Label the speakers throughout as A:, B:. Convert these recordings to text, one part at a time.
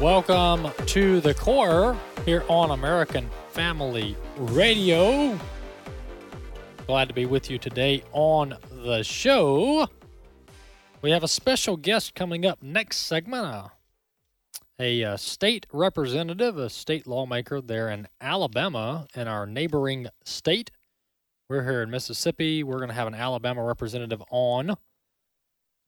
A: Welcome to the core here on American Family Radio. Glad to be with you today on the show. We have a special guest coming up next segment. Uh, a uh, state representative, a state lawmaker there in Alabama, in our neighboring state. We're here in Mississippi. We're going to have an Alabama representative on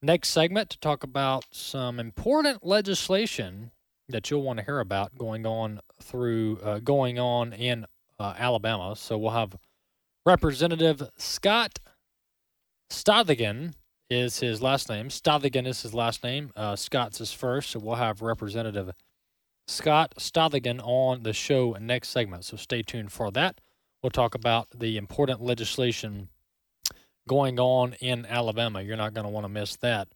A: next segment to talk about some important legislation that you'll want to hear about going on through uh, going on in uh, Alabama. So we'll have Representative Scott Stadthagen is his last name. Stadthagen is his last name. Uh, Scott's his first. So we'll have Representative Scott Stadthagen on the show next segment. So stay tuned for that. We'll talk about the important legislation going on in Alabama. You're not going to want to miss that.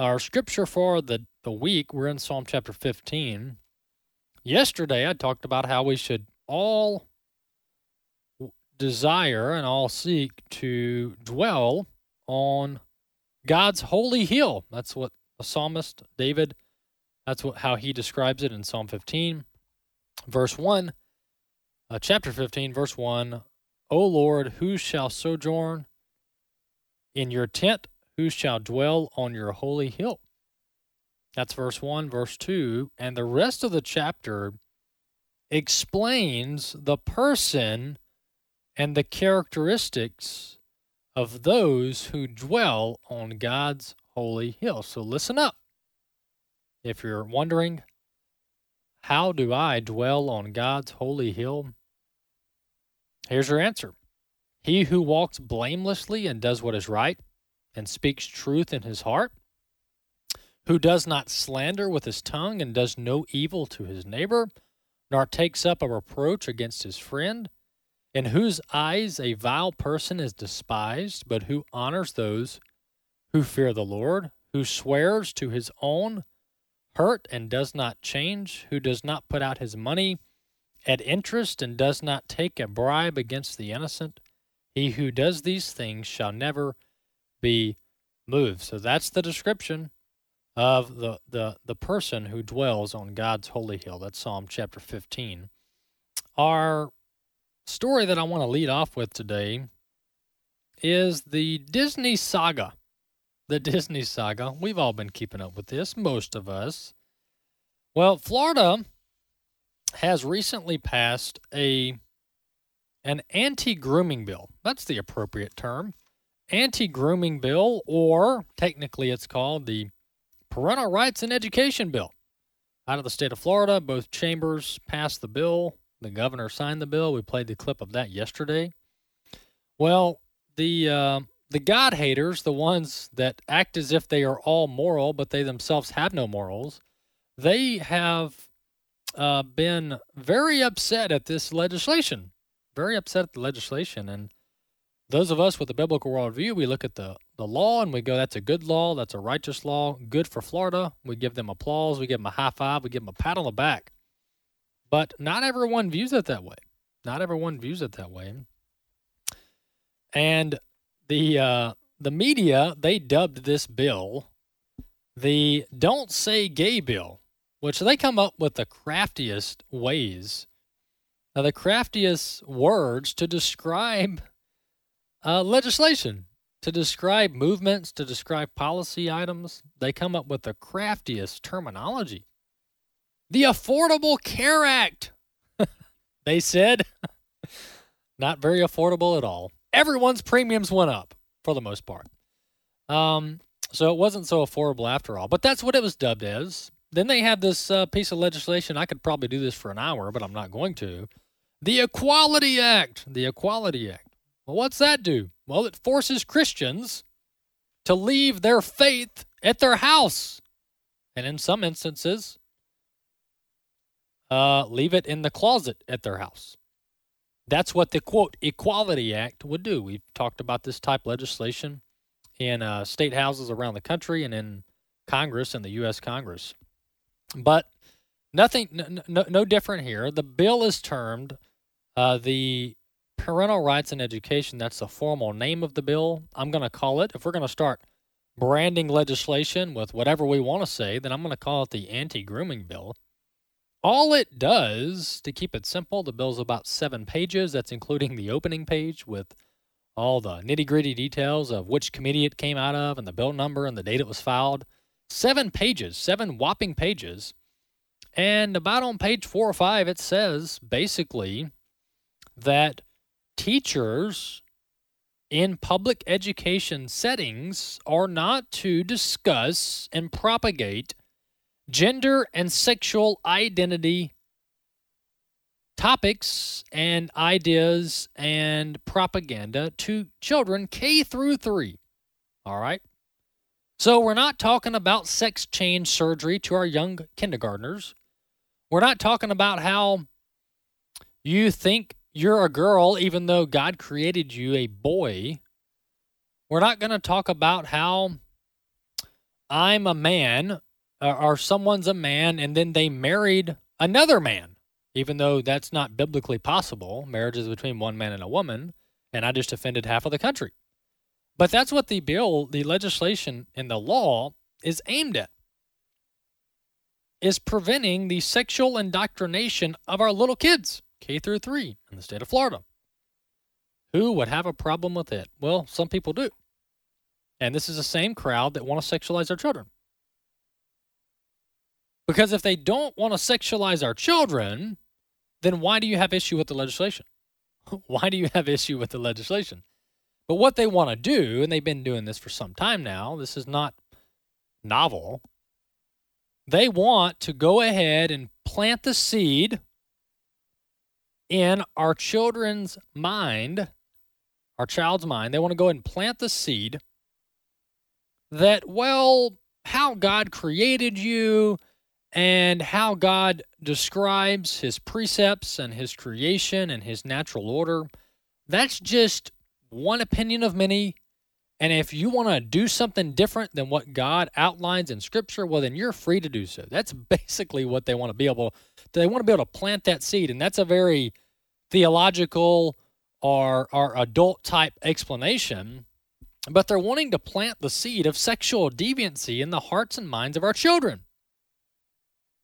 A: Our scripture for the, the week, we're in Psalm chapter 15. Yesterday, I talked about how we should all desire and all seek to dwell on God's holy hill. That's what the psalmist David, that's what how he describes it in Psalm 15, verse 1. Uh, chapter 15, verse 1. O Lord, who shall sojourn in your tent? Who shall dwell on your holy hill. That's verse 1, verse 2. And the rest of the chapter explains the person and the characteristics of those who dwell on God's holy hill. So listen up. If you're wondering, how do I dwell on God's holy hill? Here's your answer He who walks blamelessly and does what is right and speaks truth in his heart, who does not slander with his tongue and does no evil to his neighbor, nor takes up a reproach against his friend, in whose eyes a vile person is despised, but who honors those who fear the Lord, who swears to his own hurt and does not change, who does not put out his money at interest and does not take a bribe against the innocent. He who does these things shall never be moved. So that's the description of the, the, the person who dwells on God's holy hill. That's Psalm chapter 15. Our story that I want to lead off with today is the Disney saga. The Disney saga. We've all been keeping up with this, most of us. Well, Florida has recently passed a an anti-grooming bill. That's the appropriate term anti grooming bill, or technically it's called the Parental Rights and Education Bill. Out of the state of Florida, both chambers passed the bill. The governor signed the bill. We played the clip of that yesterday. Well, the uh, the God haters, the ones that act as if they are all moral, but they themselves have no morals, they have uh, been very upset at this legislation. Very upset at the legislation, and those of us with a biblical worldview, we look at the, the law and we go, that's a good law, that's a righteous law, good for Florida. We give them applause, we give them a high five, we give them a pat on the back. But not everyone views it that way. Not everyone views it that way. And the uh, the media they dubbed this bill the "Don't Say Gay" bill, which they come up with the craftiest ways, uh, the craftiest words to describe uh, legislation to describe movements, to describe policy items. They come up with the craftiest terminology. The Affordable Care Act, they said. Not very affordable at all. Everyone's premiums went up for the most part. Um, so it wasn't so affordable after all. But that's what it was dubbed as. Then they had this uh, piece of legislation. I could probably do this for an hour, but I'm not going to. The Equality Act. The Equality Act. Well, what's that do? Well, it forces Christians to leave their faith at their house and in some instances, uh, leave it in the closet at their house. That's what the quote Equality Act would do. We've talked about this type legislation in uh, state houses around the country and in Congress and the U.S. Congress. But nothing, no, no different here. The bill is termed uh, the Parental Rights in Education. That's the formal name of the bill. I'm going to call it, if we're going to start branding legislation with whatever we want to say, then I'm going to call it the anti grooming bill. All it does, to keep it simple, the bill's about seven pages. That's including the opening page with all the nitty gritty details of which committee it came out of and the bill number and the date it was filed. Seven pages, seven whopping pages. And about on page four or five, it says basically that teachers in public education settings are not to discuss and propagate gender and sexual identity topics and ideas and propaganda to children K through 3. All right? So we're not talking about sex change surgery to our young kindergartners. We're not talking about how you think you're a girl even though God created you a boy. We're not going to talk about how I'm a man uh, or someone's a man and then they married another man, even though that's not biblically possible. Marriage is between one man and a woman, and I just offended half of the country. But that's what the bill, the legislation, and the law is aimed at. Is preventing the sexual indoctrination of our little kids, K through 3 in the state of Florida. Who would have a problem with it? Well, some people do. And this is the same crowd that want to sexualize their children. Because if they don't want to sexualize our children, then why do you have issue with the legislation? why do you have issue with the legislation? But what they want to do, and they've been doing this for some time now, this is not novel. They want to go ahead and plant the seed in our children's mind, our child's mind. They want to go and plant the seed that, well, how God created you, and how God describes his precepts and his creation and his natural order. That's just one opinion of many. And if you want to do something different than what God outlines in Scripture, well, then you're free to do so. That's basically what they want to be able. to. They want to be able to plant that seed, and that's a very theological or or adult type explanation. But they're wanting to plant the seed of sexual deviancy in the hearts and minds of our children.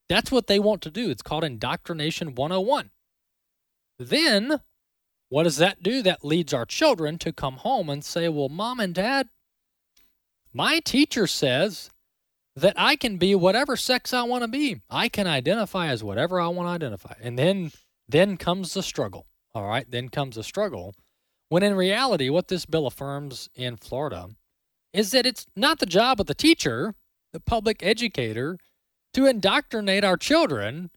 A: That's what they want to do. It's called Indoctrination 101. Then, what does that do? That leads our children to come home and say, Well, mom and dad, my teacher says that I can be whatever sex I want to be. I can identify as whatever I want to identify. And then then comes the struggle. All right, then comes the struggle. When in reality, what this bill affirms in Florida is that it's not the job of the teacher, the public educator, to indoctrinate our children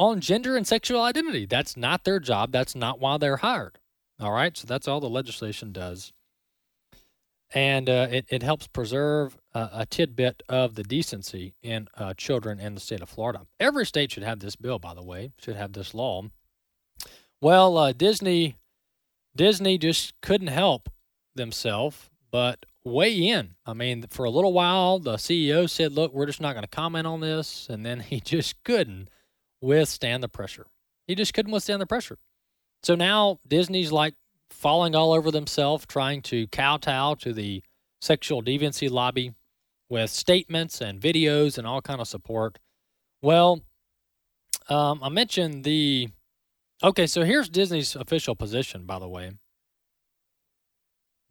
A: on gender and sexual identity. That's not their job. That's not why they're hired. All right. So that's all the legislation does. And uh, it, it helps preserve uh, a tidbit of the decency in uh, children in the state of Florida. Every state should have this bill, by the way, should have this law. Well, uh, Disney, Disney just couldn't help themselves but weigh in. I mean, for a little while, the CEO said, look, we're just not going to comment on this. And then he just couldn't withstand the pressure. He just couldn't withstand the pressure. So now Disney's like falling all over themselves, trying to kowtow to the sexual deviancy lobby with statements and videos and all kind of support. Well, um, I mentioned the. Okay, so here's Disney's official position, by the way.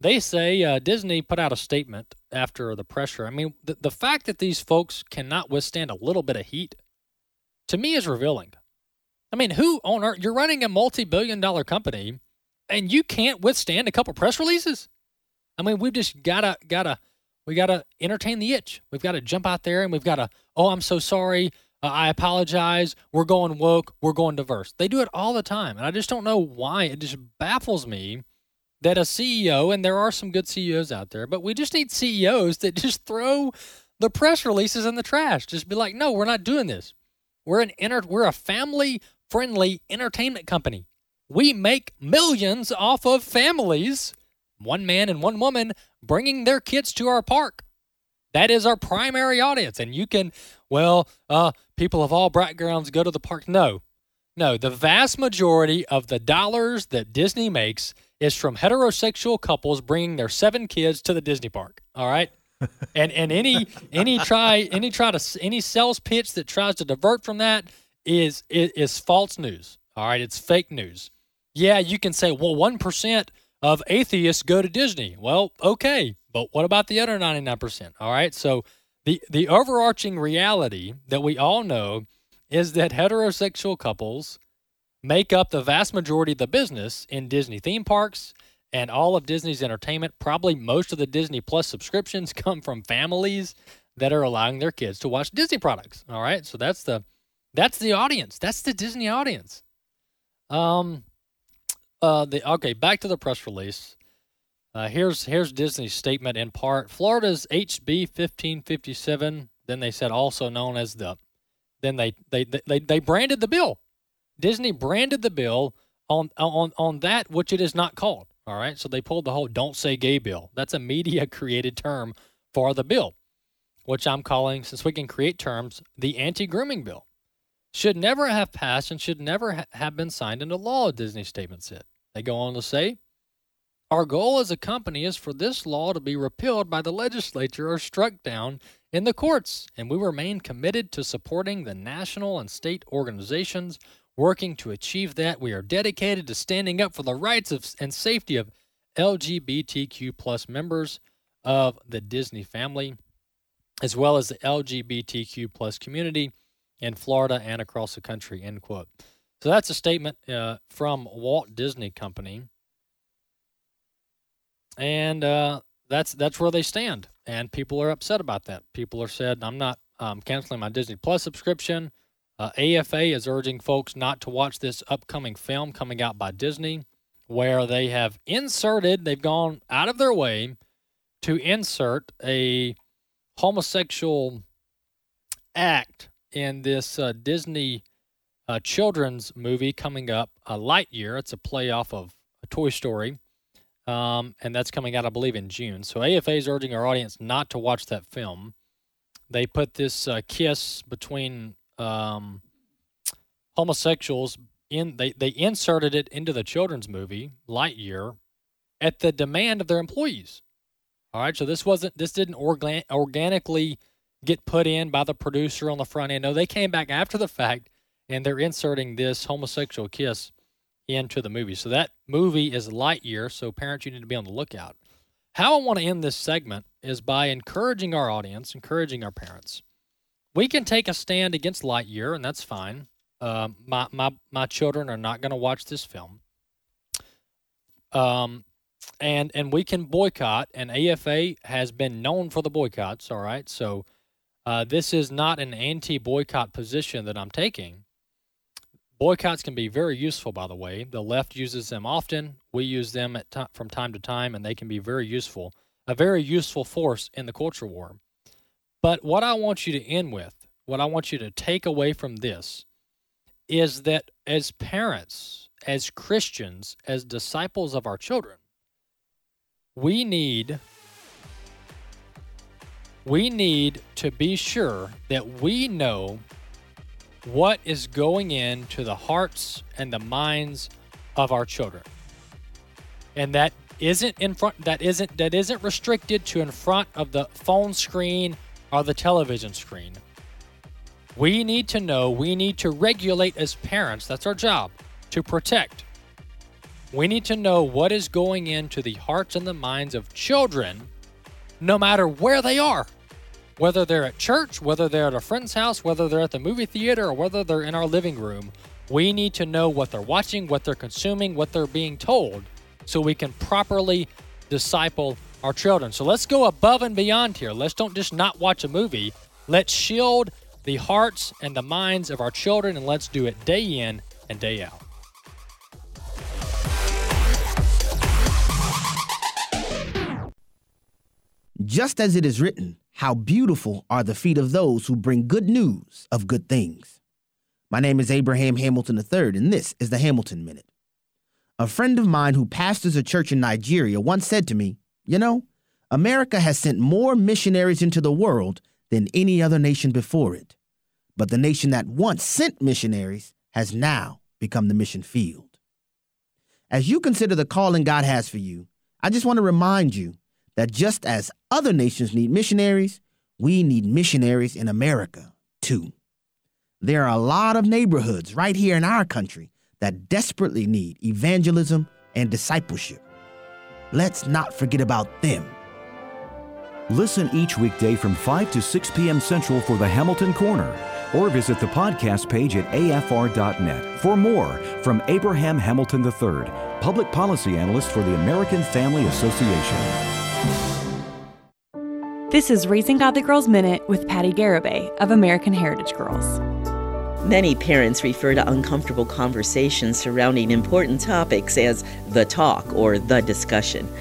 A: They say uh, Disney put out a statement after the pressure. I mean, the, the fact that these folks cannot withstand a little bit of heat, to me, is revealing. I mean, who on earth? You're running a multi billion dollar company and you can't withstand a couple press releases? I mean, we've just gotta, gotta, we gotta entertain the itch. We've got to jump out there and we've got to, oh, I'm so sorry. Uh, I apologize. We're going woke. We're going diverse. They do it all the time. And I just don't know why. It just baffles me that a CEO, and there are some good CEOs out there, but we just need CEOs that just throw the press releases in the trash. Just be like, no, we're not doing this. We're an enter- we're a family friendly entertainment company. We make millions off of families, one man and one woman, bringing their kids to our park. That is our primary audience. And you can, well, uh, people of all backgrounds go to the park. No, no. The vast majority of the dollars that Disney makes is from heterosexual couples bringing their seven kids to the Disney park. All right. And and any any try any try to any sales pitch that tries to divert from that is is, is false news. All right, it's fake news. Yeah, you can say, well, one percent of atheists go to Disney. Well, okay, but what about the other ninety nine percent? All right, so the the overarching reality that we all know is that heterosexual couples make up the vast majority of the business in Disney theme parks and all of Disney's entertainment. Probably most of the Disney Plus subscriptions come from families that are allowing their kids to watch Disney products. All right, so that's the that's the audience. That's the Disney audience. Um, uh, the okay, back to the press release. Uh, here's here's Disney's statement in part. Florida's HB 1557. Then they said also known as the. Then they they they they branded the bill. Disney branded the bill on on on that which it is not called. All right, so they pulled the whole "don't say gay" bill. That's a media created term for the bill, which I'm calling, since we can create terms, the anti-grooming bill should never have passed and should never ha- have been signed into law, Disney statement said. They go on to say, Our goal as a company is for this law to be repealed by the legislature or struck down in the courts, and we remain committed to supporting the national and state organizations working to achieve that. We are dedicated to standing up for the rights of, and safety of LGBTQ plus members of the Disney family, as well as the LGBTQ plus community in Florida and across the country, end quote. So that's a statement uh, from Walt Disney Company. And uh, that's that's where they stand. And people are upset about that. People are said, I'm not um, canceling my Disney Plus subscription. Uh, AFA is urging folks not to watch this upcoming film coming out by Disney, where they have inserted, they've gone out of their way to insert a homosexual act in this uh, Disney uh, children's movie coming up, uh, Lightyear. It's a play off of a Toy Story, um, and that's coming out, I believe, in June. So AFA is urging our audience not to watch that film. They put this uh, kiss between um, homosexuals in. They they inserted it into the children's movie Lightyear at the demand of their employees. All right, so this wasn't this didn't organ- organically get put in by the producer on the front end. No, they came back after the fact and they're inserting this homosexual kiss into the movie. So that movie is Lightyear. So parents, you need to be on the lookout. How I want to end this segment is by encouraging our audience, encouraging our parents. We can take a stand against Lightyear, and that's fine. Uh, my my my children are not going to watch this film. Um, and and we can boycott. And AFA has been known for the boycotts. All right, so uh, this is not an anti-boycott position that I'm taking. Boycotts can be very useful, by the way. The left uses them often. We use them t- from time to time, and they can be very useful. A very useful force in the culture war. But what I want you to end with, what I want you to take away from this, is that as parents, as Christians, as disciples of our children, we need we need to be sure that we know what is going into the hearts and the minds of our children. And that isn't in front that isn't that isn't restricted to in front of the phone screen or the television screen. We need to know, we need to regulate as parents, that's our job, to protect. We need to know what is going into the hearts and the minds of children no matter where they are. Whether they're at church, whether they're at a friend's house, whether they're at the movie theater, or whether they're in our living room, we need to know what they're watching, what they're consuming, what they're being told, so we can properly disciple our children. So let's go above and beyond here. Let's don't just not watch a movie. Let's shield the hearts and the minds of our children, and let's do it day in and day out.
B: Just as it is written, How beautiful are the feet of those who bring good news of good things. My name is Abraham Hamilton III, and this is the Hamilton Minute. A friend of mine who pastors a church in Nigeria once said to me, You know, America has sent more missionaries into the world than any other nation before it. But the nation that once sent missionaries has now become the mission field. As you consider the calling God has for you, I just want to remind you that just as other nations need missionaries, we need missionaries in America too. There are a lot of neighborhoods right here in our country that desperately need evangelism and discipleship. Let's not forget about them.
C: Listen each weekday from 5 to 6 p.m. Central for the Hamilton Corner, or visit the podcast page at afr.net for more from Abraham Hamilton III, Public Policy Analyst for the American Family Association.
D: This is Raising Godly Girls Minute with Patty Garibay of American Heritage Girls.
E: Many parents refer to uncomfortable conversations surrounding important topics as the talk or the discussion.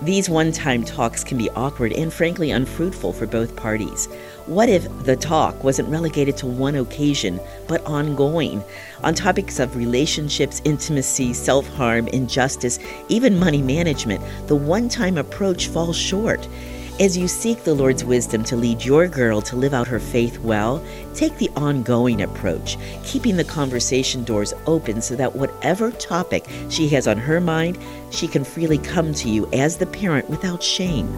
E: These one time talks can be awkward and frankly unfruitful for both parties. What if the talk wasn't relegated to one occasion, but ongoing, on topics of relationships, intimacy, self harm, injustice, even money management? The one time approach falls short. As you seek the Lord's wisdom to lead your girl to live out her faith well, take the ongoing approach, keeping the conversation doors open so that whatever topic she has on her mind, she can freely come to you as the parent without shame.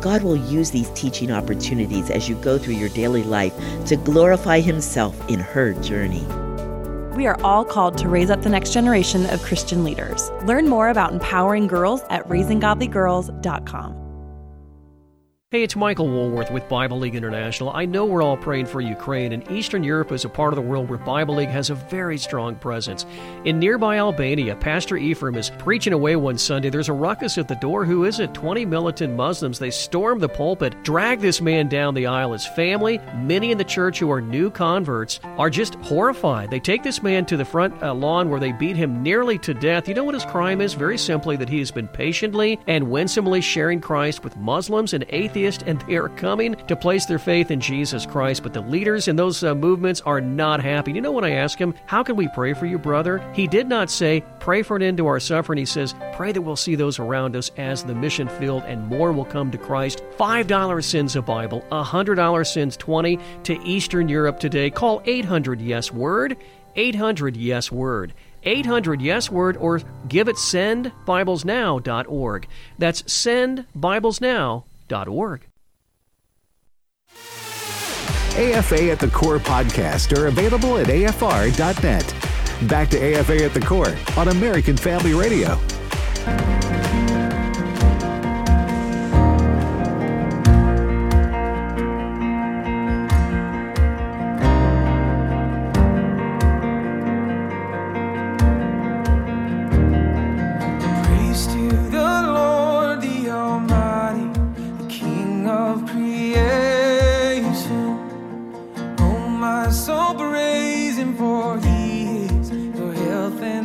E: God will use these teaching opportunities as you go through your daily life to glorify Himself in her journey.
D: We are all called to raise up the next generation of Christian leaders. Learn more about empowering girls at raisinggodlygirls.com.
F: Hey, it's Michael Woolworth with Bible League International. I know we're all praying for Ukraine, and Eastern Europe is a part of the world where Bible League has a very strong presence. In nearby Albania, Pastor Ephraim is preaching away one Sunday. There's a ruckus at the door. Who is it? 20 militant Muslims. They storm the pulpit, drag this man down the aisle. His family, many in the church who are new converts, are just horrified. They take this man to the front uh, lawn where they beat him nearly to death. You know what his crime is? Very simply, that he has been patiently and winsomely sharing Christ with Muslims and atheists and they are coming to place their faith in Jesus Christ. But the leaders in those uh, movements are not happy. You know, when I ask him, How can we pray for you, brother? He did not say, Pray for an end to our suffering. He says, Pray that we'll see those around us as the mission field and more will come to Christ. $5 sends a Bible, $100 sends 20 to Eastern Europe today. Call 800 Yes Word, 800 Yes Word. 800 Yes Word or give it sendbiblesnow.org. That's sendbiblesnow.org AFA
G: at the Core podcast are available at afr.net. Back to AFA at the Core on American Family Radio.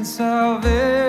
G: salvation.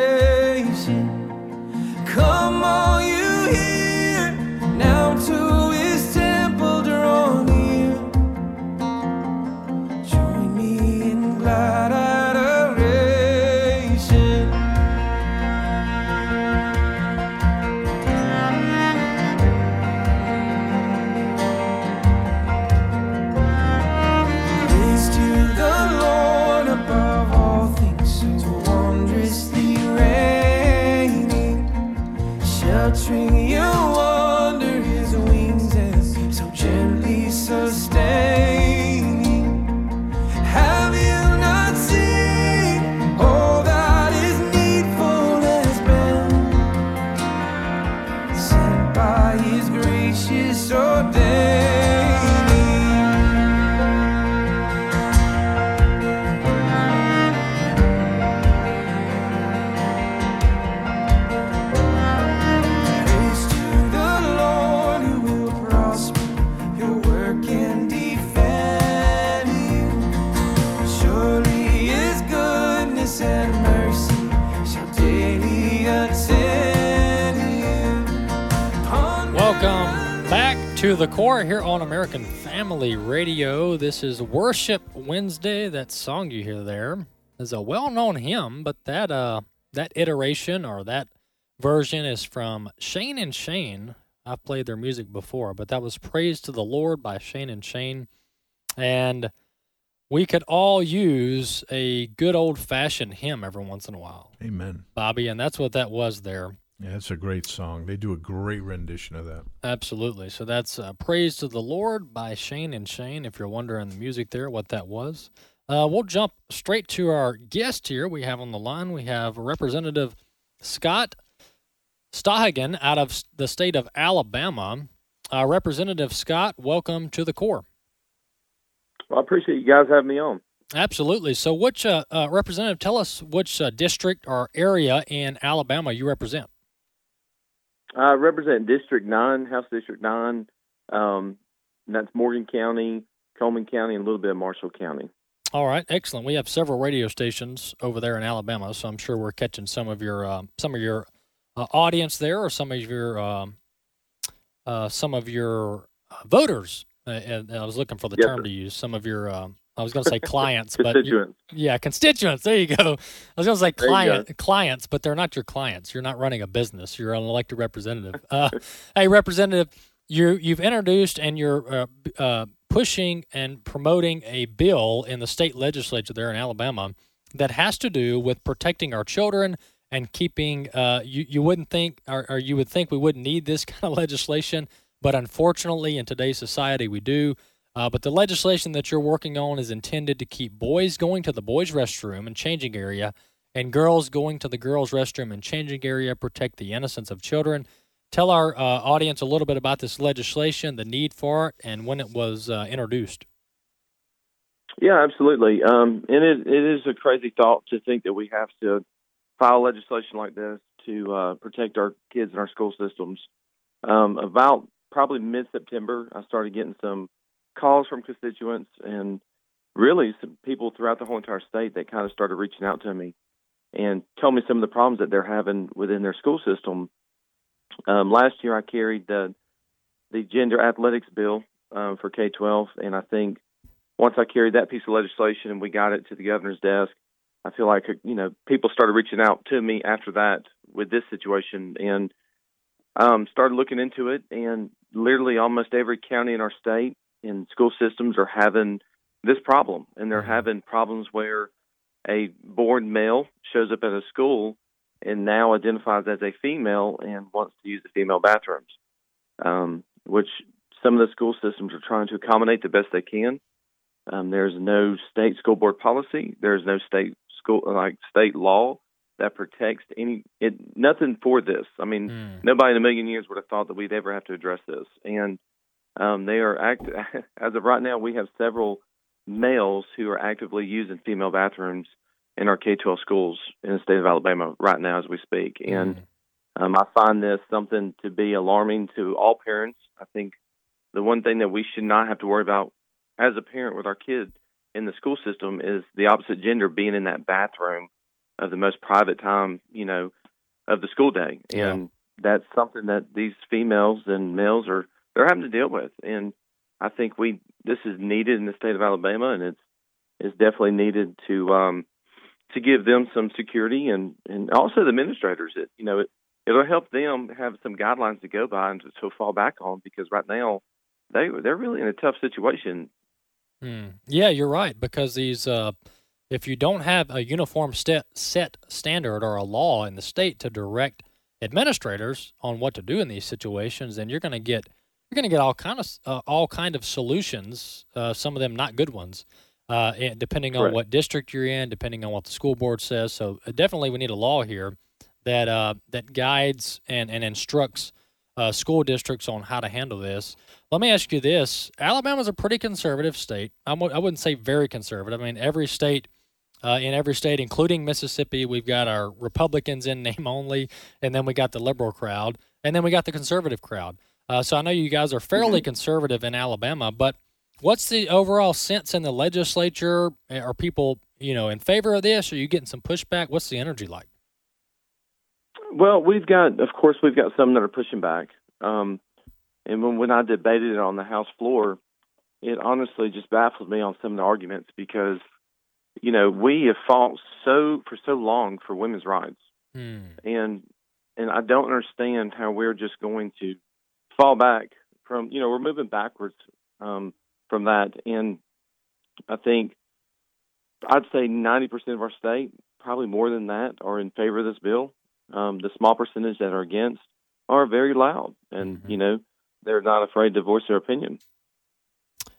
A: To the core here on American Family Radio. This is Worship Wednesday. That song you hear there is a well-known hymn, but that uh that iteration or that version is from Shane and Shane. I've played their music before, but that was Praise to the Lord by Shane and Shane. And we could all use a good old-fashioned hymn every once in a while.
H: Amen.
A: Bobby, and that's what that was there.
H: Yeah, it's a great song. They do a great rendition of that.
A: Absolutely. So that's uh, Praise to the Lord by Shane and Shane, if you're wondering the music there, what that was. Uh, we'll jump straight to our guest here. We have on the line, we have Representative Scott Stadthagen out of the state of Alabama. Uh, Representative Scott, welcome to the core.
I: Well, I appreciate you guys having me on.
A: Absolutely. So, which uh, uh, representative, tell us which uh, district or area in Alabama you represent?
I: I represent District 9, House District 9. Um, that's Morgan County, Cullman County, and a little bit of Marshall County.
A: All right, excellent. We have several radio stations over there in Alabama, so I'm sure we're catching some of your uh, some of your uh, audience there, or some of your um, uh, some of your uh, voters. Uh, and I was looking for the
I: Yes,
A: term
I: sir.
A: to use. Some of your um, I was going to say clients, but yeah, constituents. There you go. I was going to say client clients, but they're not your clients. You're not running a business. You're an elected representative. Uh, hey, representative, you you've introduced and you're uh, uh, pushing and promoting a bill in the state legislature there in Alabama that has to do with protecting our children and keeping. Uh, you you wouldn't think, or, or you would think we wouldn't need this kind of legislation, but unfortunately, in today's society, we do. Uh, but the legislation that you're working on is intended to keep boys going to the boys' restroom and changing area, and girls going to the girls' restroom and changing area, protect the innocence of children. Tell our uh, audience a little bit about this legislation, the need for it, and when it was uh, introduced.
I: Yeah, absolutely. Um, and it, it is a crazy thought to think that we have to file legislation like this to uh, protect our kids and our school systems. Um, about probably mid September, I started getting some calls from constituents and really some people throughout the whole entire state that kind of started reaching out to me and told me some of the problems that they're having within their school system. Um, last year, I carried the the gender athletics bill um, for K twelve, and I think once I carried that piece of legislation and we got it to the governor's desk, I feel like you know people started reaching out to me after that with this situation and um, started looking into it. And literally, almost every county in our state and school systems are having this problem, and they're having problems where a born male shows up at a school and now identifies as a female and wants to use the female bathrooms, um, which some of the school systems are trying to accommodate the best they can. Um, there's no state school board policy. There's no state school like state law that protects any it nothing for this. I mean,
A: Mm.
I: nobody in a million years would have thought that we'd ever have to address this. And um, they are act as of right now. We have several males who are actively using female bathrooms in our K-12 schools in the state of Alabama right now as we speak. And um, I find this something to be alarming to all parents. I think the one thing that we should not have to worry about as a parent with our kid in the school system is the opposite gender being in that bathroom of the most private time, you know, of the school day.
A: Yeah.
I: And that's something that these females and males are they're having to deal with. And I think we this is needed in the state of Alabama and it's it's definitely needed to um to give them some security and and also the administrators it you know it it'll help them have some guidelines to go by and to, to fall back on because right now they they're really in a tough situation
A: Hmm. Yeah, you're right because these, uh, if you don't have a uniform set set standard or a law in the state to direct administrators on what to do in these situations, then you're going to get you're going to get all kind of uh, all kind of solutions. Uh, some of them not good ones, uh, depending on
I: Correct.
A: what district you're in, depending on what the school board says. So uh, definitely, we need a law here that uh, that guides and and instructs uh, school districts on how to handle this. Let me ask you this: Alabama's a pretty conservative state. I'm, I wouldn't say very conservative. I mean, every state, uh, in every state, including Mississippi, we've got our Republicans in name only, and then we got the liberal crowd, and then we got the conservative crowd. Uh, so I know you guys are fairly conservative in Alabama, but what's the overall sense in the legislature? Are people, you know, in favor of this? Are you getting some pushback? What's the energy like?
I: Well, we've got, of course, we've got some that are pushing back. Um, And when when I debated it on the House floor, it honestly just baffled me on some of the arguments because, you know, we have fought so for so long for women's rights,
A: Hmm.
I: and and I don't understand how we're just going to fall back from you know we're moving backwards um, from that, and I think I'd say ninety percent of our state, probably more than that, are in favor of this bill. Um, the small percentage that are against are very loud, and you know they're not afraid to voice their opinion.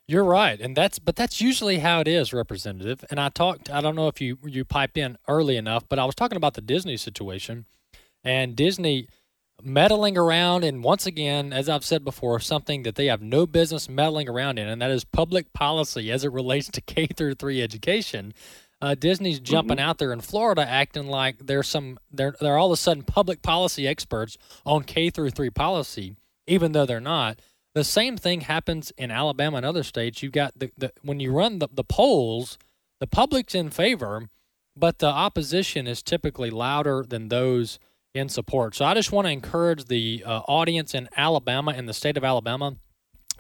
A: You're right, and that's but that's usually how it is, Representative. And I talked. I don't know if you you piped in early enough, but I was talking about the Disney situation, and Disney meddling around, and once again, as I've said before, something that they have no business meddling around in, and that is public policy as it relates to K through three education. Uh, Disney's jumping out there in Florida, acting like they're some they're they're all of a sudden public policy experts on K through three policy, even though they're not. The same thing happens in Alabama and other states. You've got the, the when you run the, the polls, the public's in favor, but the opposition is typically louder than those in support. So I just want to encourage the uh, audience in Alabama and the state of Alabama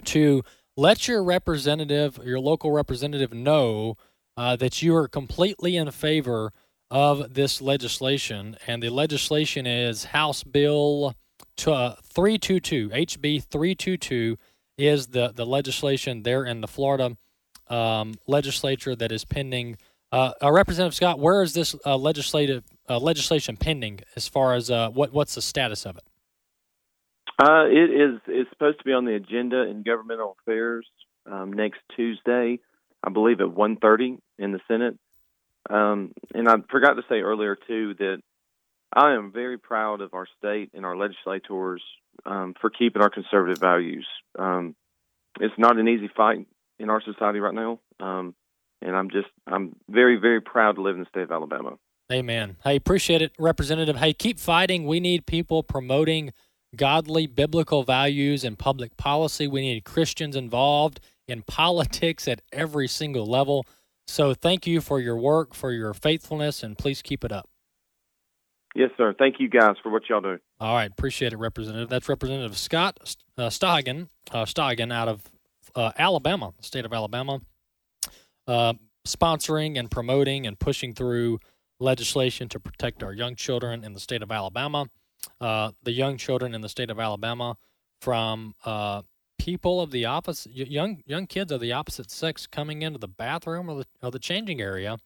A: to let your representative, your local representative, know uh, that you are completely in favor of this legislation. And the legislation is House Bill to, uh, 322, HB 322 is the, the legislation there in the Florida um, legislature that is pending. Uh, uh, Representative Scott, where is this uh, legislative uh, legislation pending as far as uh, what what's the status of it?
I: Uh, it is it's supposed to be on the agenda in governmental affairs um, next Tuesday, I believe at 1.30 in the Senate. Um, and I forgot to say earlier too that I am very proud of our state and our legislators um, for keeping our conservative values. Um, it's not an easy fight in our society right now, um, and I'm just I'm very very proud to live in the state of Alabama.
A: Amen. Hey, appreciate it, Representative. Hey, keep fighting. We need people promoting godly biblical values in public policy. We need Christians involved in politics at every single level. So thank you for your work, for your faithfulness, and please keep it up.
I: Yes, sir. Thank you guys for what y'all do.
A: All right, appreciate it, Representative. That's Representative Scott uh, Stoggin, uh, Stoggin out of uh, Alabama, state of Alabama, uh, sponsoring and promoting and pushing through legislation to protect our young children in the state of Alabama. Uh, the young children in the state of Alabama from uh, people of the opposite, young young kids of the opposite sex coming into the bathroom or the, or the changing area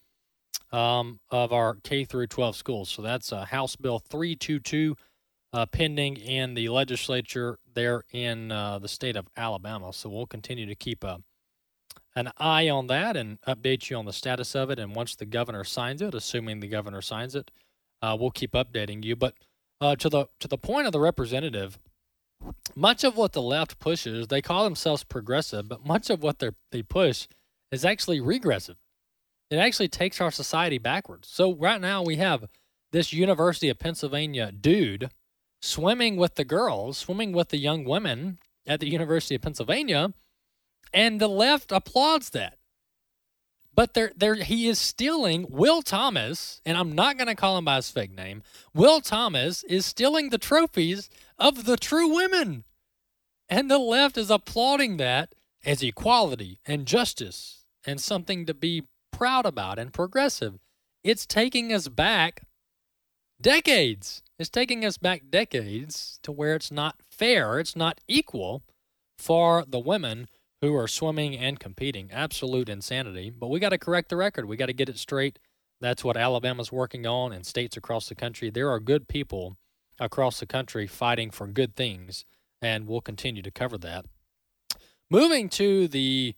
A: um, of our K through 12 schools. So that's uh, House Bill 322 uh, pending in the legislature there in uh, the state of Alabama. So we'll continue to keep a, an eye on that and update you on the status of it. And once the governor signs it, assuming the governor signs it, uh, we'll keep updating you. But uh, to the to the point of the representative, much of what the left pushes, they call themselves progressive, but much of what they they push is actually regressive. It actually takes our society backwards. So right now we have this University of Pennsylvania dude swimming with the girls, swimming with the young women at the University of Pennsylvania, and the left applauds that. But there, there, he is stealing Will Thomas, and I'm not going to call him by his fake name. Will Thomas is stealing the trophies of the true women, and the left is applauding that as equality and justice and something to be proud about and progressive. It's taking us back decades. It's taking us back decades to where it's not fair, it's not equal for the women who are swimming and competing. Absolute insanity. But we got to correct the record. We got to get it straight. That's what Alabama's working on and states across the country. There are good people across the country fighting for good things, and we'll continue to cover that. Moving to the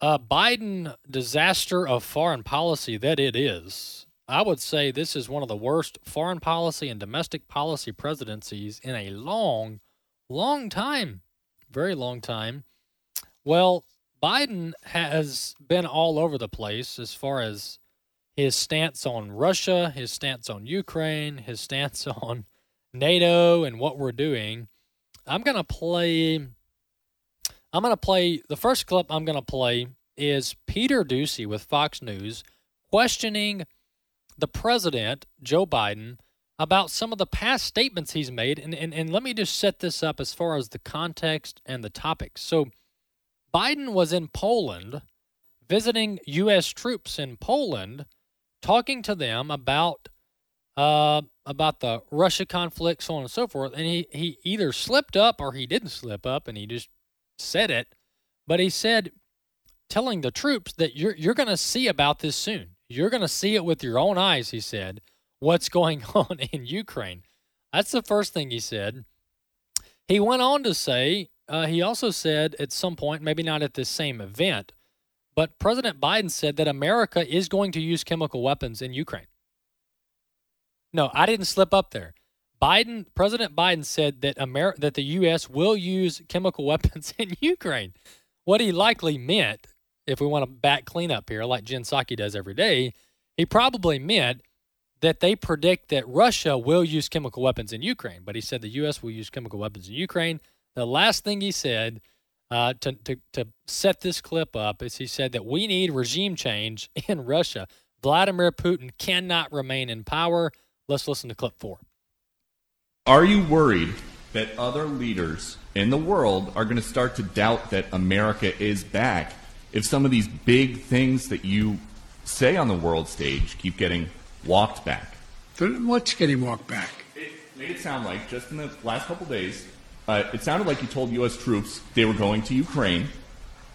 A: uh, Biden disaster of foreign policy that it is. I would say this is one of the worst foreign policy and domestic policy presidencies in a long, long time. Very long time. Well, Biden has been all over the place as far as his stance on Russia, his stance on Ukraine, his stance on NATO and what we're doing. I'm going to play I'm going to play the first clip I'm going to play is Peter Doocy with Fox News questioning the president, Joe Biden, about some of the past statements he's made. And, and, and let me just set this up as far as the context and the topics. So, Biden was in Poland visiting U.S. troops in Poland, talking to them about uh, about the Russia conflict, so on and so forth. And he, he either slipped up or he didn't slip up, and he just said it. But he said, telling the troops that you're you're going to see about this soon. You're going to see it with your own eyes. He said, what's going on in Ukraine. That's the first thing he said. He went on to say, uh, he also said at some point, maybe not at this same event, but President Biden said that America is going to use chemical weapons in Ukraine. No, I didn't slip up there. Biden, President Biden said that Amer- that the U.S. will use chemical weapons in Ukraine. What he likely meant, if we want to back clean up here, like Jen Psaki does every day, he probably meant that they predict that Russia will use chemical weapons in Ukraine. But he said the U.S. will use chemical weapons in Ukraine. The last thing he said uh, to, to, to set this clip up is he said that we need regime change in Russia. Vladimir Putin cannot remain in power. Let's listen to clip four.
J: Are you worried that other leaders in the world are going to start to doubt that America is back if some of these big things that you say on the world stage keep getting walked back?
K: What's getting walked back?
J: It made it sound like, just in the last couple days, uh, it sounded like you told U.S. troops they were going to Ukraine.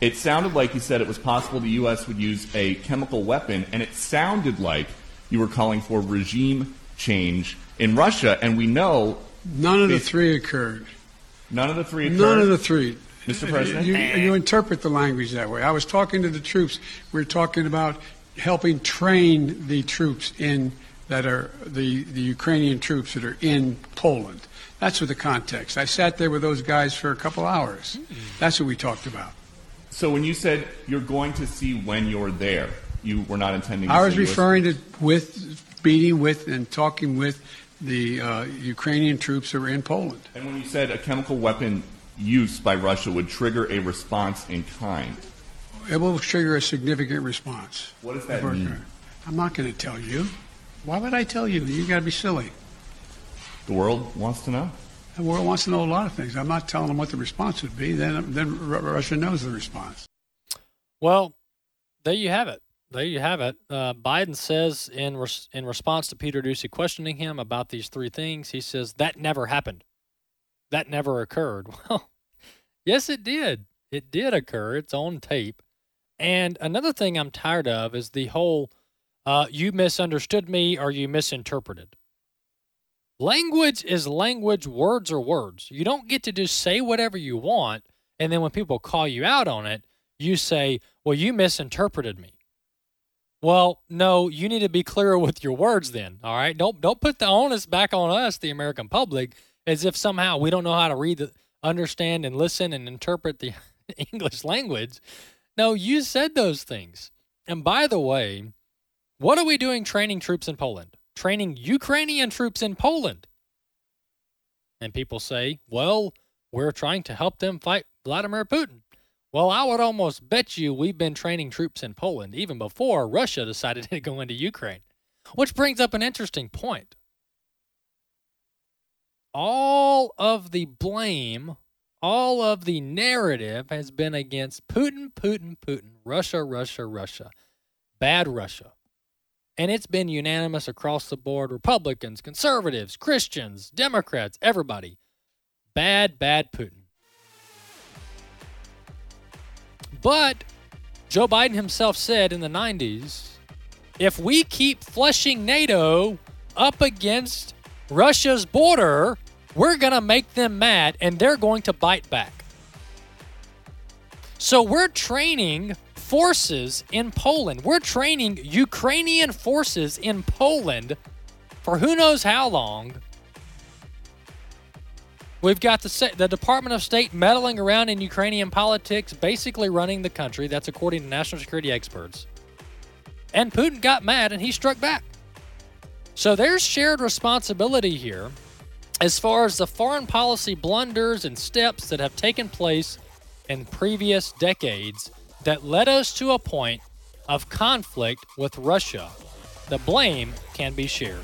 J: It sounded like you said it was possible the U.S. would use a chemical weapon, and it sounded like you were calling for regime change in Russia. And we know
K: none of the three occurred.
J: None of the three occurred.
K: None of the three.
J: Mr. President,
K: you, you interpret the language that way. I was talking to the troops. We're talking about helping train the troops in that are the, the Ukrainian troops that are in Poland. That's what the context. I sat there with those guys for a couple hours. That's what we talked about.
J: So when you said you're going to see when you're there, you were not intending.
K: To I was referring to with meeting with and talking with the uh, Ukrainian troops that were in Poland.
J: And when you said a chemical weapon use by Russia would trigger a response in kind,
K: it will trigger a significant response.
J: What does that mean?
K: I'm not going to tell you. Why would I tell you? You got to be silly.
J: The world wants to know.
K: The world wants to know a lot of things. I'm not telling them what the response would be. Then, then Russia knows the response.
A: Well, there you have it. There you have it. Uh, Biden says in res- in response to Peter Doocy questioning him about these three things, he says that never happened. That never occurred. Well, yes, it did. It did occur. It's on tape. And another thing I'm tired of is the whole uh, you misunderstood me or you misinterpreted. Language is language, words are words. You don't get to just say whatever you want, and then when people call you out on it, you say, Well, you misinterpreted me. Well, no, you need to be clearer with your words then. All right. Don't don't put the onus back on us, the American public, as if somehow we don't know how to read the understand and listen and interpret the English language. No, you said those things. And by the way, what are we doing training troops in Poland? Training Ukrainian troops in Poland. And people say, well, we're trying to help them fight Vladimir Putin. Well, I would almost bet you we've been training troops in Poland even before Russia decided to go into Ukraine. Which brings up an interesting point. All of the blame all of the narrative has been against Putin, Putin, Putin, Russia, Russia, Russia, bad Russia. And it's been unanimous across the board Republicans, conservatives, Christians, Democrats, everybody. Bad, bad Putin. But Joe Biden himself said in the 90s if we keep flushing NATO up against Russia's border, we're going to make them mad and they're going to bite back. So we're training forces in Poland. We're training Ukrainian forces in Poland for who knows how long. We've got the, the Department of State meddling around in Ukrainian politics, basically running the country. That's according to national security experts. And Putin got mad and he struck back. So there's shared responsibility here as far as the foreign policy blunders and steps that have taken place in previous decades that led us to a point of conflict with Russia, the blame can be shared.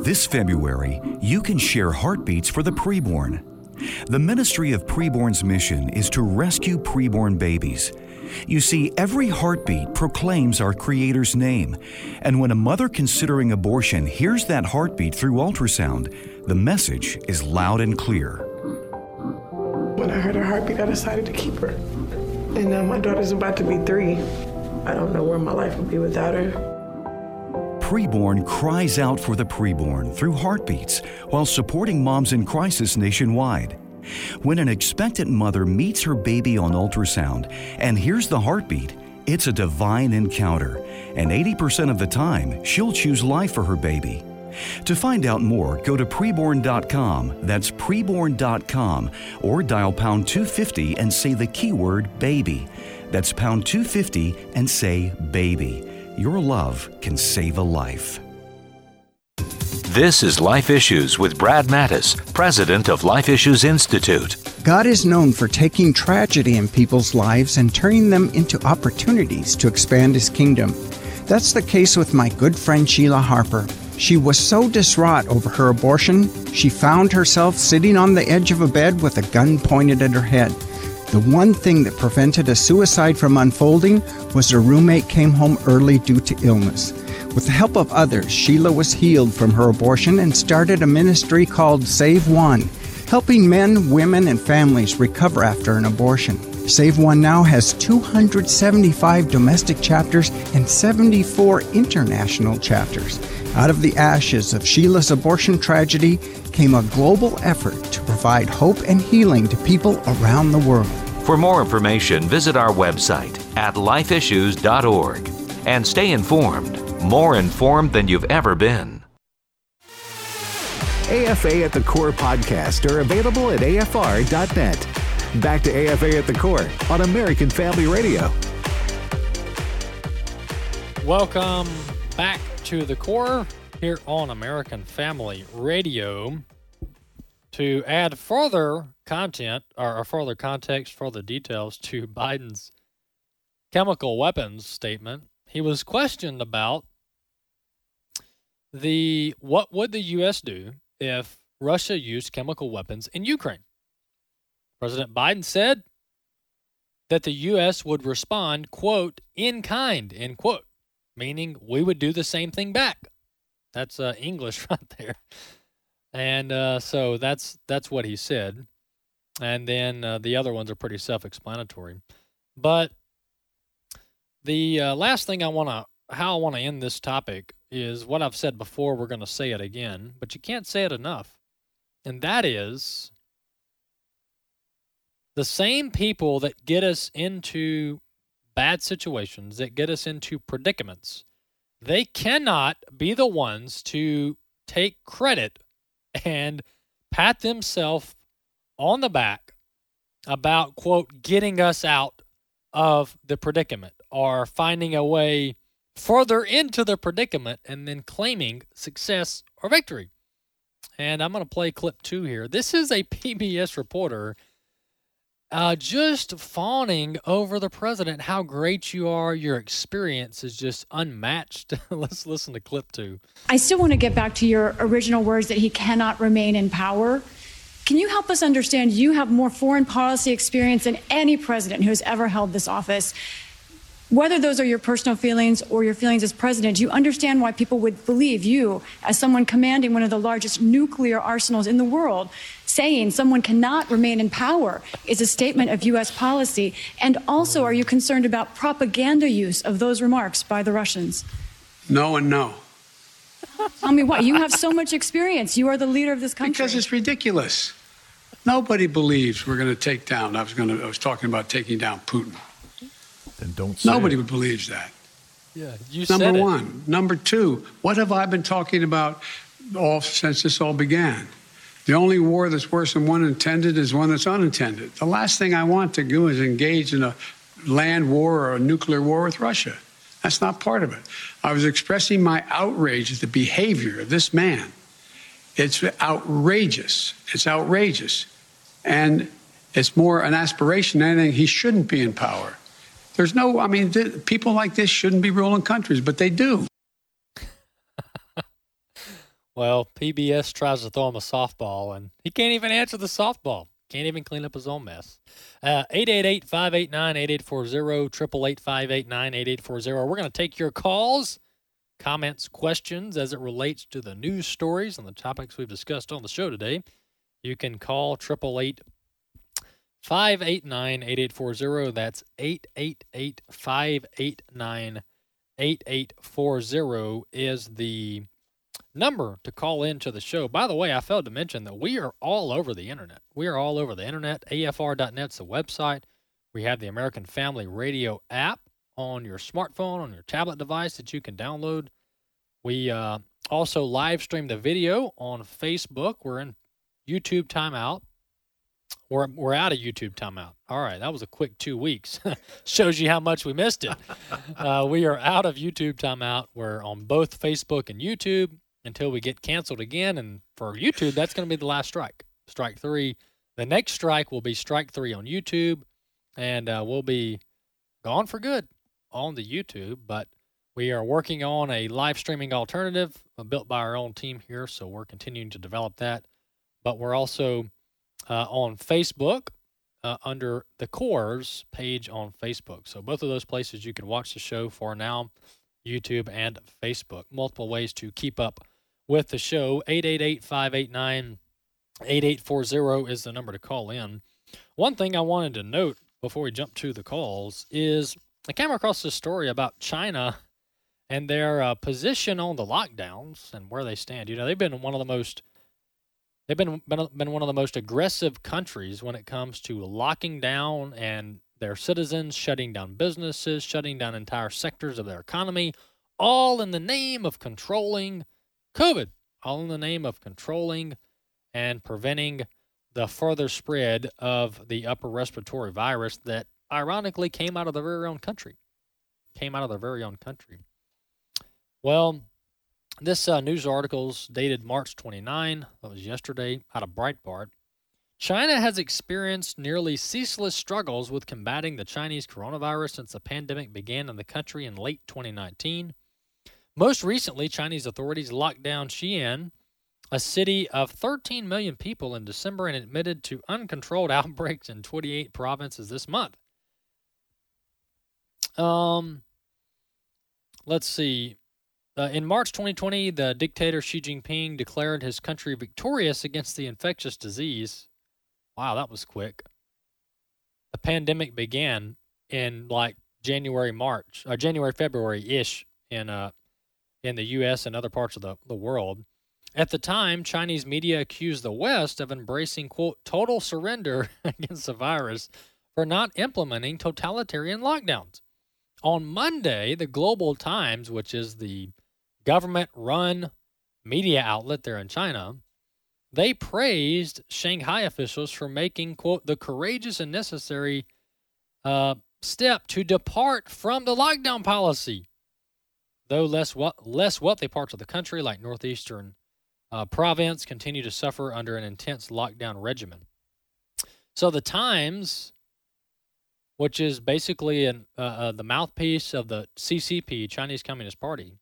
C: This February, you can share heartbeats for the preborn. The Ministry of Preborn's mission is to rescue preborn babies. You see, every heartbeat proclaims our Creator's name, and when a mother considering abortion hears that heartbeat through ultrasound, the message is loud and clear.
L: When I heard her heartbeat, I decided to keep her. And now my daughter's about to be three. I don't know where my life would be without her.
C: Preborn cries out for the preborn through heartbeats while supporting moms in crisis nationwide. When an expectant mother meets her baby on ultrasound and hears the heartbeat, it's a divine encounter, and 80% of the time, she'll choose life for her baby. To find out more, go to preborn.com, that's preborn.com, or dial pound 250 and say the keyword baby. That's pound 250 and say baby. Your love can save a life.
M: This is Life Issues with Brad Mattes, president of Life Issues Institute.
N: God is known for taking tragedy in people's lives and turning them into opportunities to expand His kingdom. That's the case with my good friend Sheila Harper. She was so distraught over her abortion, she found herself sitting on the edge of a bed with a gun pointed at her head. The one thing that prevented a suicide from unfolding was her roommate came home early due to illness. With the help of others, Sheila was healed from her abortion and started a ministry called Save One, helping men, women, and families recover after an abortion. Save One now has 275 domestic chapters and 74 international chapters. Out of the ashes of Sheila's abortion tragedy came a global effort to provide hope and healing to people around the world.
M: For more information, visit our website at lifeissues.org and stay informed, more informed than you've ever been.
G: AFA at the Core podcast are available at afr.net. Back to AFA at the Core on American Family Radio.
A: Welcome back to the core here on American Family Radio. To add further content or further context, further details to Biden's chemical weapons statement, he was questioned about the what would the U.S. do if Russia used chemical weapons in Ukraine. President Biden said that the U.S. would respond, quote, in kind, end quote meaning we would do the same thing back. That's uh, English right there. And uh, so that's that's what he said. And then uh, the other ones are pretty self-explanatory. But the uh, last thing I want to how I want to end this topic is what I've said before. We're going to say it again, but you can't say it enough. And that is the same people that get us into bad situations that get us into predicaments, they cannot be the ones to take credit and pat themselves on the back about, quote, getting us out of the predicament or finding a way further into the predicament and then claiming success or victory. And I'm going to play clip two here. This is a PBS reporter uh, just fawning over the president, how great you are. Your experience is just unmatched. Let's listen to clip two.
O: I still want to get back to your original words that he cannot remain in power. Can you help us understand? You have more foreign policy experience than any president who has ever held this office. whether those are your personal feelings or your feelings as president, you understand why people would believe you, as someone commanding one of the largest nuclear arsenals in the world, saying someone cannot remain in power is a statement of U.S. policy? And also, are you concerned about propaganda use of those remarks by the Russians?
K: No and no.
O: Tell me why. You have so much experience. You are the leader of this country.
K: Because it's ridiculous. Nobody believes we're going to take down. I was going to. I was talking about taking down Putin.
H: Then don't say
K: Nobody
H: it.
K: would believes that.
A: Yeah, you
K: Number
A: said it.
K: one. Number two. What have I been talking about all since this all began? The only war that's worse than one intended is one that's unintended. The last thing I want to do is engage in a land war or a nuclear war with Russia. That's not part of it. I was expressing my outrage at the behavior of this man. It's outrageous. It's outrageous. And it's more an aspiration than anything. He shouldn't be in power. There's no, I mean, th- people like this shouldn't be ruling countries, but they do.
A: Well, PBS tries to throw him a softball, and he can't even answer the softball. Can't even clean up his own mess. Uh, 888-589-8840, 888-589-8840. We're going to take your calls, comments, questions as it relates to the news stories and the topics we've discussed on the show today. You can call 888 589 8840. That's 888 589 8840 is the number to call into the show. By the way, I failed to mention that we are all over the internet. We are all over the internet. AFR.net's the website. We have the American Family Radio app on your smartphone, on your tablet device that you can download. We uh, also live stream the video on Facebook. We're in YouTube timeout. We're, we're out of YouTube timeout. All right, that was a quick two weeks. Shows you how much we missed it. uh, we are out of YouTube timeout. We're on both Facebook and YouTube until we get canceled again. And for YouTube, that's going to be the last strike. Strike three. The next strike will be strike three on YouTube, and uh, we'll be gone for good on the YouTube. But we are working on a live streaming alternative uh, built by our own team here, so we're continuing to develop that. But we're also uh, on Facebook uh, under the Cores page on Facebook. So both of those places you can watch the show for now, YouTube and Facebook. Multiple ways to keep up with the show. 888-589-8840 is the number to call in. One thing I wanted to note before we jump to the calls is I came across this story about China and their uh, position on the lockdowns and where they stand. You know, they've been one of the most they've been, been been one of the most aggressive countries when it comes to locking down and their citizens shutting down businesses, shutting down entire sectors of their economy, all in the name of controlling COVID, all in the name of controlling and preventing the further spread of the upper respiratory virus that ironically came out of their very own country. Came out of their very own country. Well, this uh, news article is dated March 29. That was yesterday out of Breitbart. China has experienced nearly ceaseless struggles with combating the Chinese coronavirus since the pandemic began in the country in late 2019. Most recently, Chinese authorities locked down Xi'an, a city of 13 million people, in December and admitted to uncontrolled outbreaks in 28 provinces this month. Um, let's see. Uh, in March 2020, the dictator Xi Jinping declared his country victorious against the infectious disease. Wow, that was quick. The pandemic began in like January, March, or January, February ish in uh in the U.S. and other parts of the, the world. At the time, Chinese media accused the West of embracing quote total surrender against the virus for not implementing totalitarian lockdowns. On Monday, the Global Times, which is the government run media outlet there in China, they praised Shanghai officials for making, quote, the courageous and necessary uh, step to depart from the lockdown policy. Though less, less wealthy parts of the country, like northeastern uh, province, continue to suffer under an intense lockdown regimen. So the Times, which is basically an, uh, uh, the mouthpiece of the CCP, Chinese Communist Party,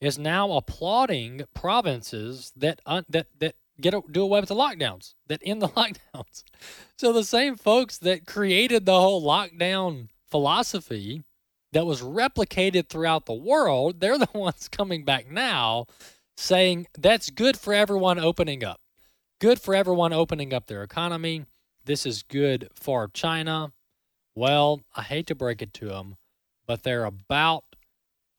A: is now applauding provinces that un- that that get a, do away with the lockdowns, that end the lockdowns. So the same folks that created the whole lockdown philosophy that was replicated throughout the world. They're the ones coming back now saying that's good for everyone opening up. Good for everyone opening up their economy. This is good for China. Well, I hate to break it to them, but they're about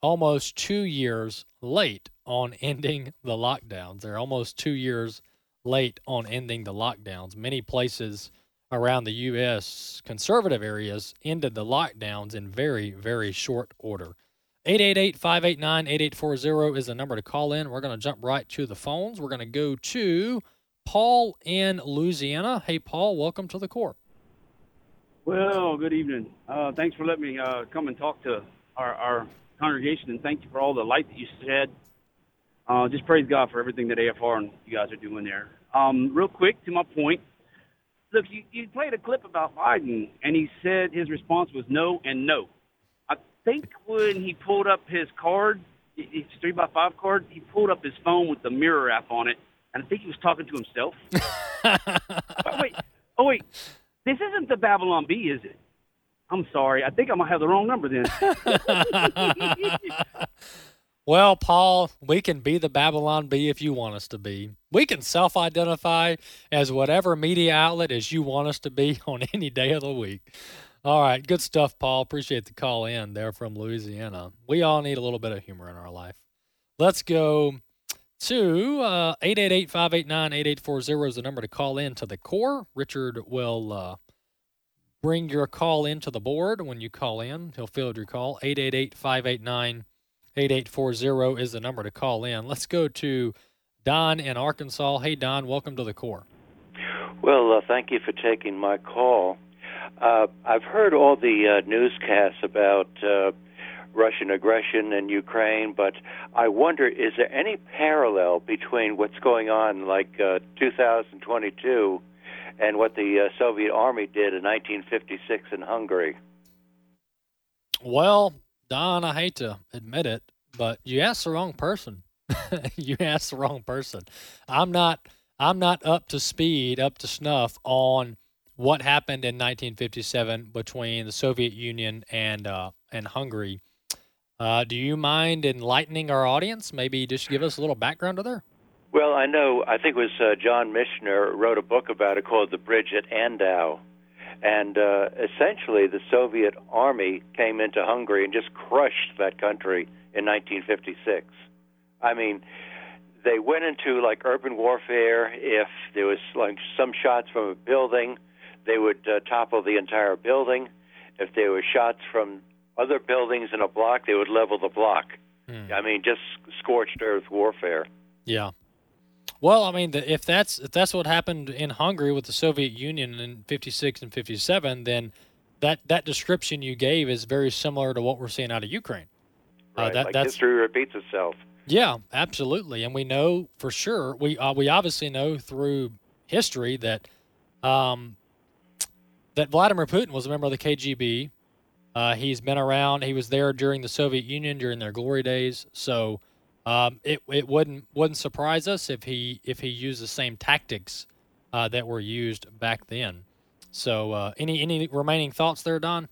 A: almost two years late on ending the lockdowns. They're almost two years late on ending the lockdowns. Many places around the U.S., conservative areas, ended the lockdowns in very, very short order. 888 589 8840 is the number to call in. We're going to jump right to the phones. We're going to go to Paul in Louisiana. Hey, Paul, welcome to the core.
P: Well, good evening. Uh, thanks for letting me uh, come and talk to our, our, congregation, and thank you for all the light that you shed. Uh, just praise God for everything that AFR and you guys are doing there. Um, real quick, to my point, look, you, you played a clip about Biden, and he said his response was no and no. I think when he pulled up his card, his three by five card, he pulled up his phone with the mirror app on it, and I think he was talking to himself. oh, wait, oh wait, this isn't the Babylon Bee, is it? I'm sorry, I think I might have the wrong number then.
A: Well, Paul, we can be the Babylon Bee if you want us to be. We can self identify as whatever media outlet as you want us to be on any day of the week. All right, good stuff, Paul. Appreciate the call in there from Louisiana. We all need a little bit of humor in our life. Let's go to uh, 888 589 8840 is the number to call in to the core. Richard will uh, bring your call into the board when you call in. He'll field your call. 888 589 8840 is the number to call in. Let's go to Don in Arkansas. Hey, Don, welcome to the core.
Q: Well, uh, thank you for taking my call. Uh, I've heard all the uh, newscasts about uh, Russian aggression in Ukraine, but I wonder is there any parallel between what's going on, like uh, 2022, and what the uh, Soviet Army did in 1956 in Hungary?
A: Well, Don, I hate to admit it, but you asked the wrong person. you asked the wrong person. I'm not I'm not up to speed, up to snuff on what happened in 1957 between the Soviet Union and uh, and Hungary. Uh, do you mind enlightening our audience? Maybe just give us a little background to there.
Q: Well, I know. I think it was uh, John Michener wrote a book about it called "The Bridge at Andau," And uh, essentially, the Soviet army came into Hungary and just crushed that country in 1956. I mean, they went into like urban warfare. If there was like some shots from a building, they would uh, topple the entire building. If there were shots from other buildings in a block, they would level the block. Hmm. I mean, just scorched earth warfare.
A: Yeah. Well, I mean, if that's if that's what happened in Hungary with the Soviet Union in '56 and '57, then that that description you gave is very similar to what we're seeing out of Ukraine.
Q: Uh, right, uh, that, like that's, history repeats itself.
A: Yeah, absolutely, and we know for sure. We uh, we obviously know through history that um, that Vladimir Putin was a member of the KGB. Uh, he's been around. He was there during the Soviet Union during their glory days. So um, it it wouldn't wouldn't surprise us if he if he used the same tactics uh, that were used back then. So, uh, any any remaining thoughts there, Don?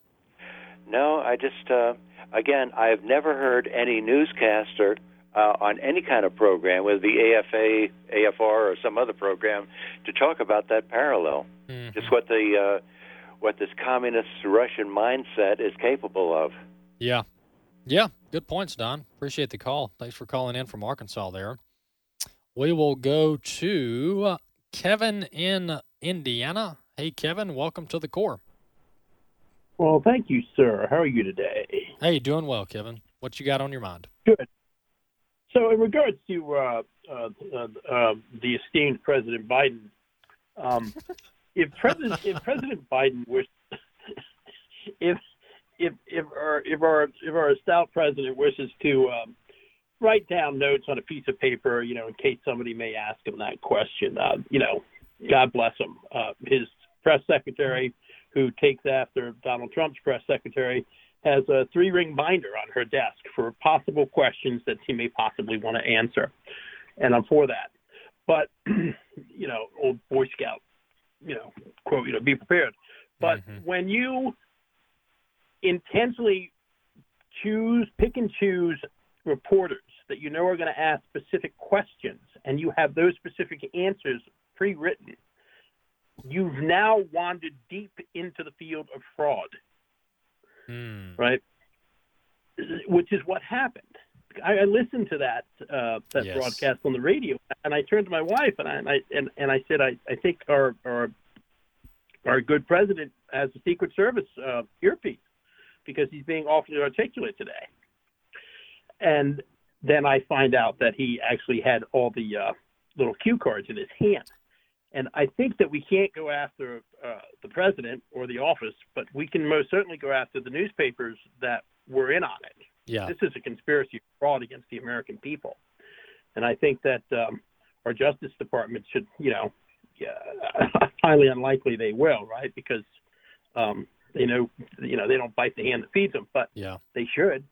Q: No, I just uh, again I've never heard any newscaster uh, on any kind of program, whether the AFA, AFR, or some other program, to talk about that parallel. Mm-hmm. Just what the uh, what this communist Russian mindset is capable of.
A: Yeah, yeah, good points, Don. Appreciate the call. Thanks for calling in from Arkansas there. We will go to Kevin in Indiana. Hey, Kevin, welcome to the core.
R: Well, thank you, sir. How are you today?
A: Hey, doing well, Kevin. What you got on your mind?
R: Good. So, in regards to uh, uh, uh, uh the esteemed President Biden, um, if President if President Biden wished if if if our if our if our stout president wishes to um, write down notes on a piece of paper, you know, in case somebody may ask him that question, uh, you know, God bless him. Uh, his press secretary, who takes after Donald Trump's press secretary, has a three ring binder on her desk for possible questions that he may possibly want to answer, and I'm for that. But you know, old Boy Scout, you know, quote, you know, be prepared. But mm-hmm. when you intentionally choose, pick and choose reporters that you know are going to ask specific questions, and you have those specific answers pre-written, you've now wandered deep into the field of fraud,
A: mm.
R: right? Which is what happened. I, I listened to that uh, that
A: Yes.
R: broadcast on the radio, and I turned to my wife and I and I, and, and I said, I, I think our, our our good president has a Secret Service uh, earpiece because he's being awfully articulate today. And then I find out that he actually had all the uh, little cue cards in his hand. And I think that we can't go after uh, the president or the office, but we can most certainly go after the newspapers that were in on it.
A: Yeah.
R: This is a conspiracy fraud against the American people. And I think that um, our Justice Department should, you know, yeah, highly unlikely they will, right? Because um, they know, you know, they don't bite the hand that feeds them, but
A: Yeah.
R: they should.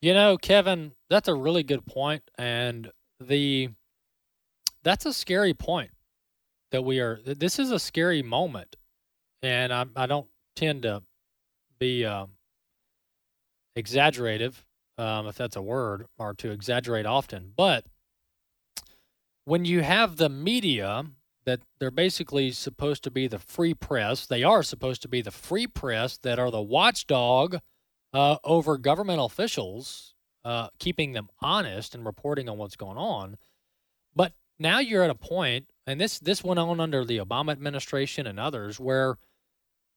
A: You know, Kevin, that's a really good point, and the that's a scary point that we are. This is a scary moment, and I, I don't tend to be um, exaggerative, um, if that's a word, or to exaggerate often. But when you have the media that they're basically supposed to be the free press, they are supposed to be the free press that are the watchdog uh, over government officials, uh, keeping them honest and reporting on what's going on. But now you're at a point, and this this went on under the Obama administration and others, where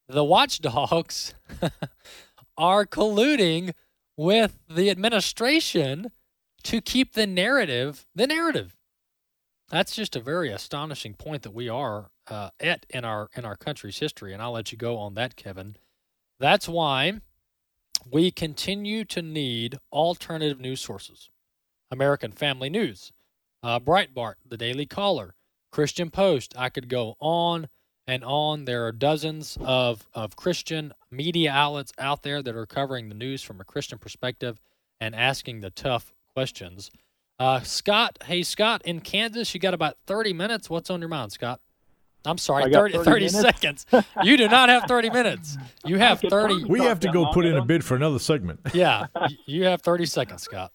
A: the watchdogs are colluding with the administration to keep the narrative the narrative. That's just a very astonishing point that we are uh, at in our in our country's history, and I'll let you go on that, Kevin. That's why we continue to need alternative news sources. American Family News, uh, Breitbart, The Daily Caller, Christian Post. I could go on and on. There are dozens of, of Christian media outlets out there that are covering the news from a Christian perspective and asking the tough questions. Uh, Scott, hey, Scott, in Kansas, you got about 30 minutes. What's on your mind, Scott? I'm sorry,
H: I
A: 30,
H: 30
A: 30 seconds. You do not have 30 minutes. You have 30.
H: We have to go put in a bid for another segment.
A: Yeah, you have 30 seconds, Scott.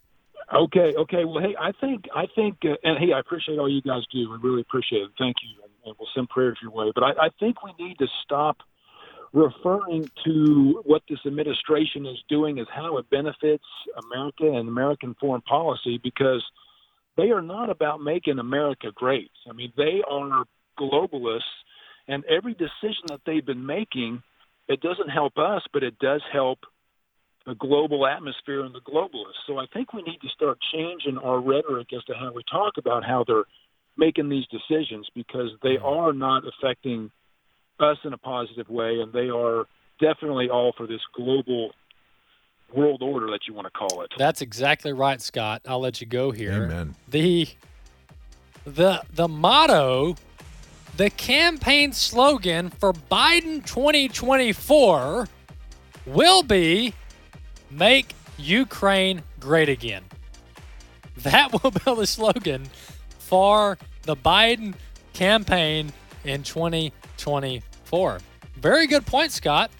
S: Okay, okay. Well, hey, I think, I think, uh, and hey, I appreciate all you guys do. I really appreciate it. Thank you, and, and we'll send prayers your way. But I, I think we need to stop referring to what this administration is doing as how it benefits America and American foreign policy because they are not about making America great. I mean, they are globalists, and every decision that they've been making, it doesn't help us, but it does help the global atmosphere and the globalists. So I think we need to start changing our rhetoric as to how we talk about how they're making these decisions because they mm-hmm. are not affecting us in a positive way, and they are definitely all for this global world order that you want to call it.
A: That's exactly right, Scott. I'll let you go here.
H: Amen.
A: The the the motto, the campaign slogan for Biden 2024 will be make Ukraine great again. That will be the slogan for the Biden campaign in 2024. Very good point, Scott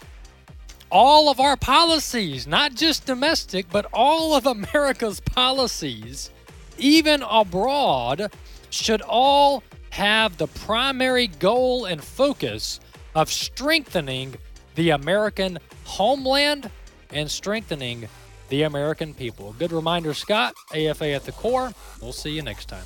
A: all of our policies, not just domestic, but all of America's policies, even abroad, should all have the primary goal and focus of strengthening the American homeland and strengthening the American people. Good reminder, Scott, AFA at the core. We'll see you next time.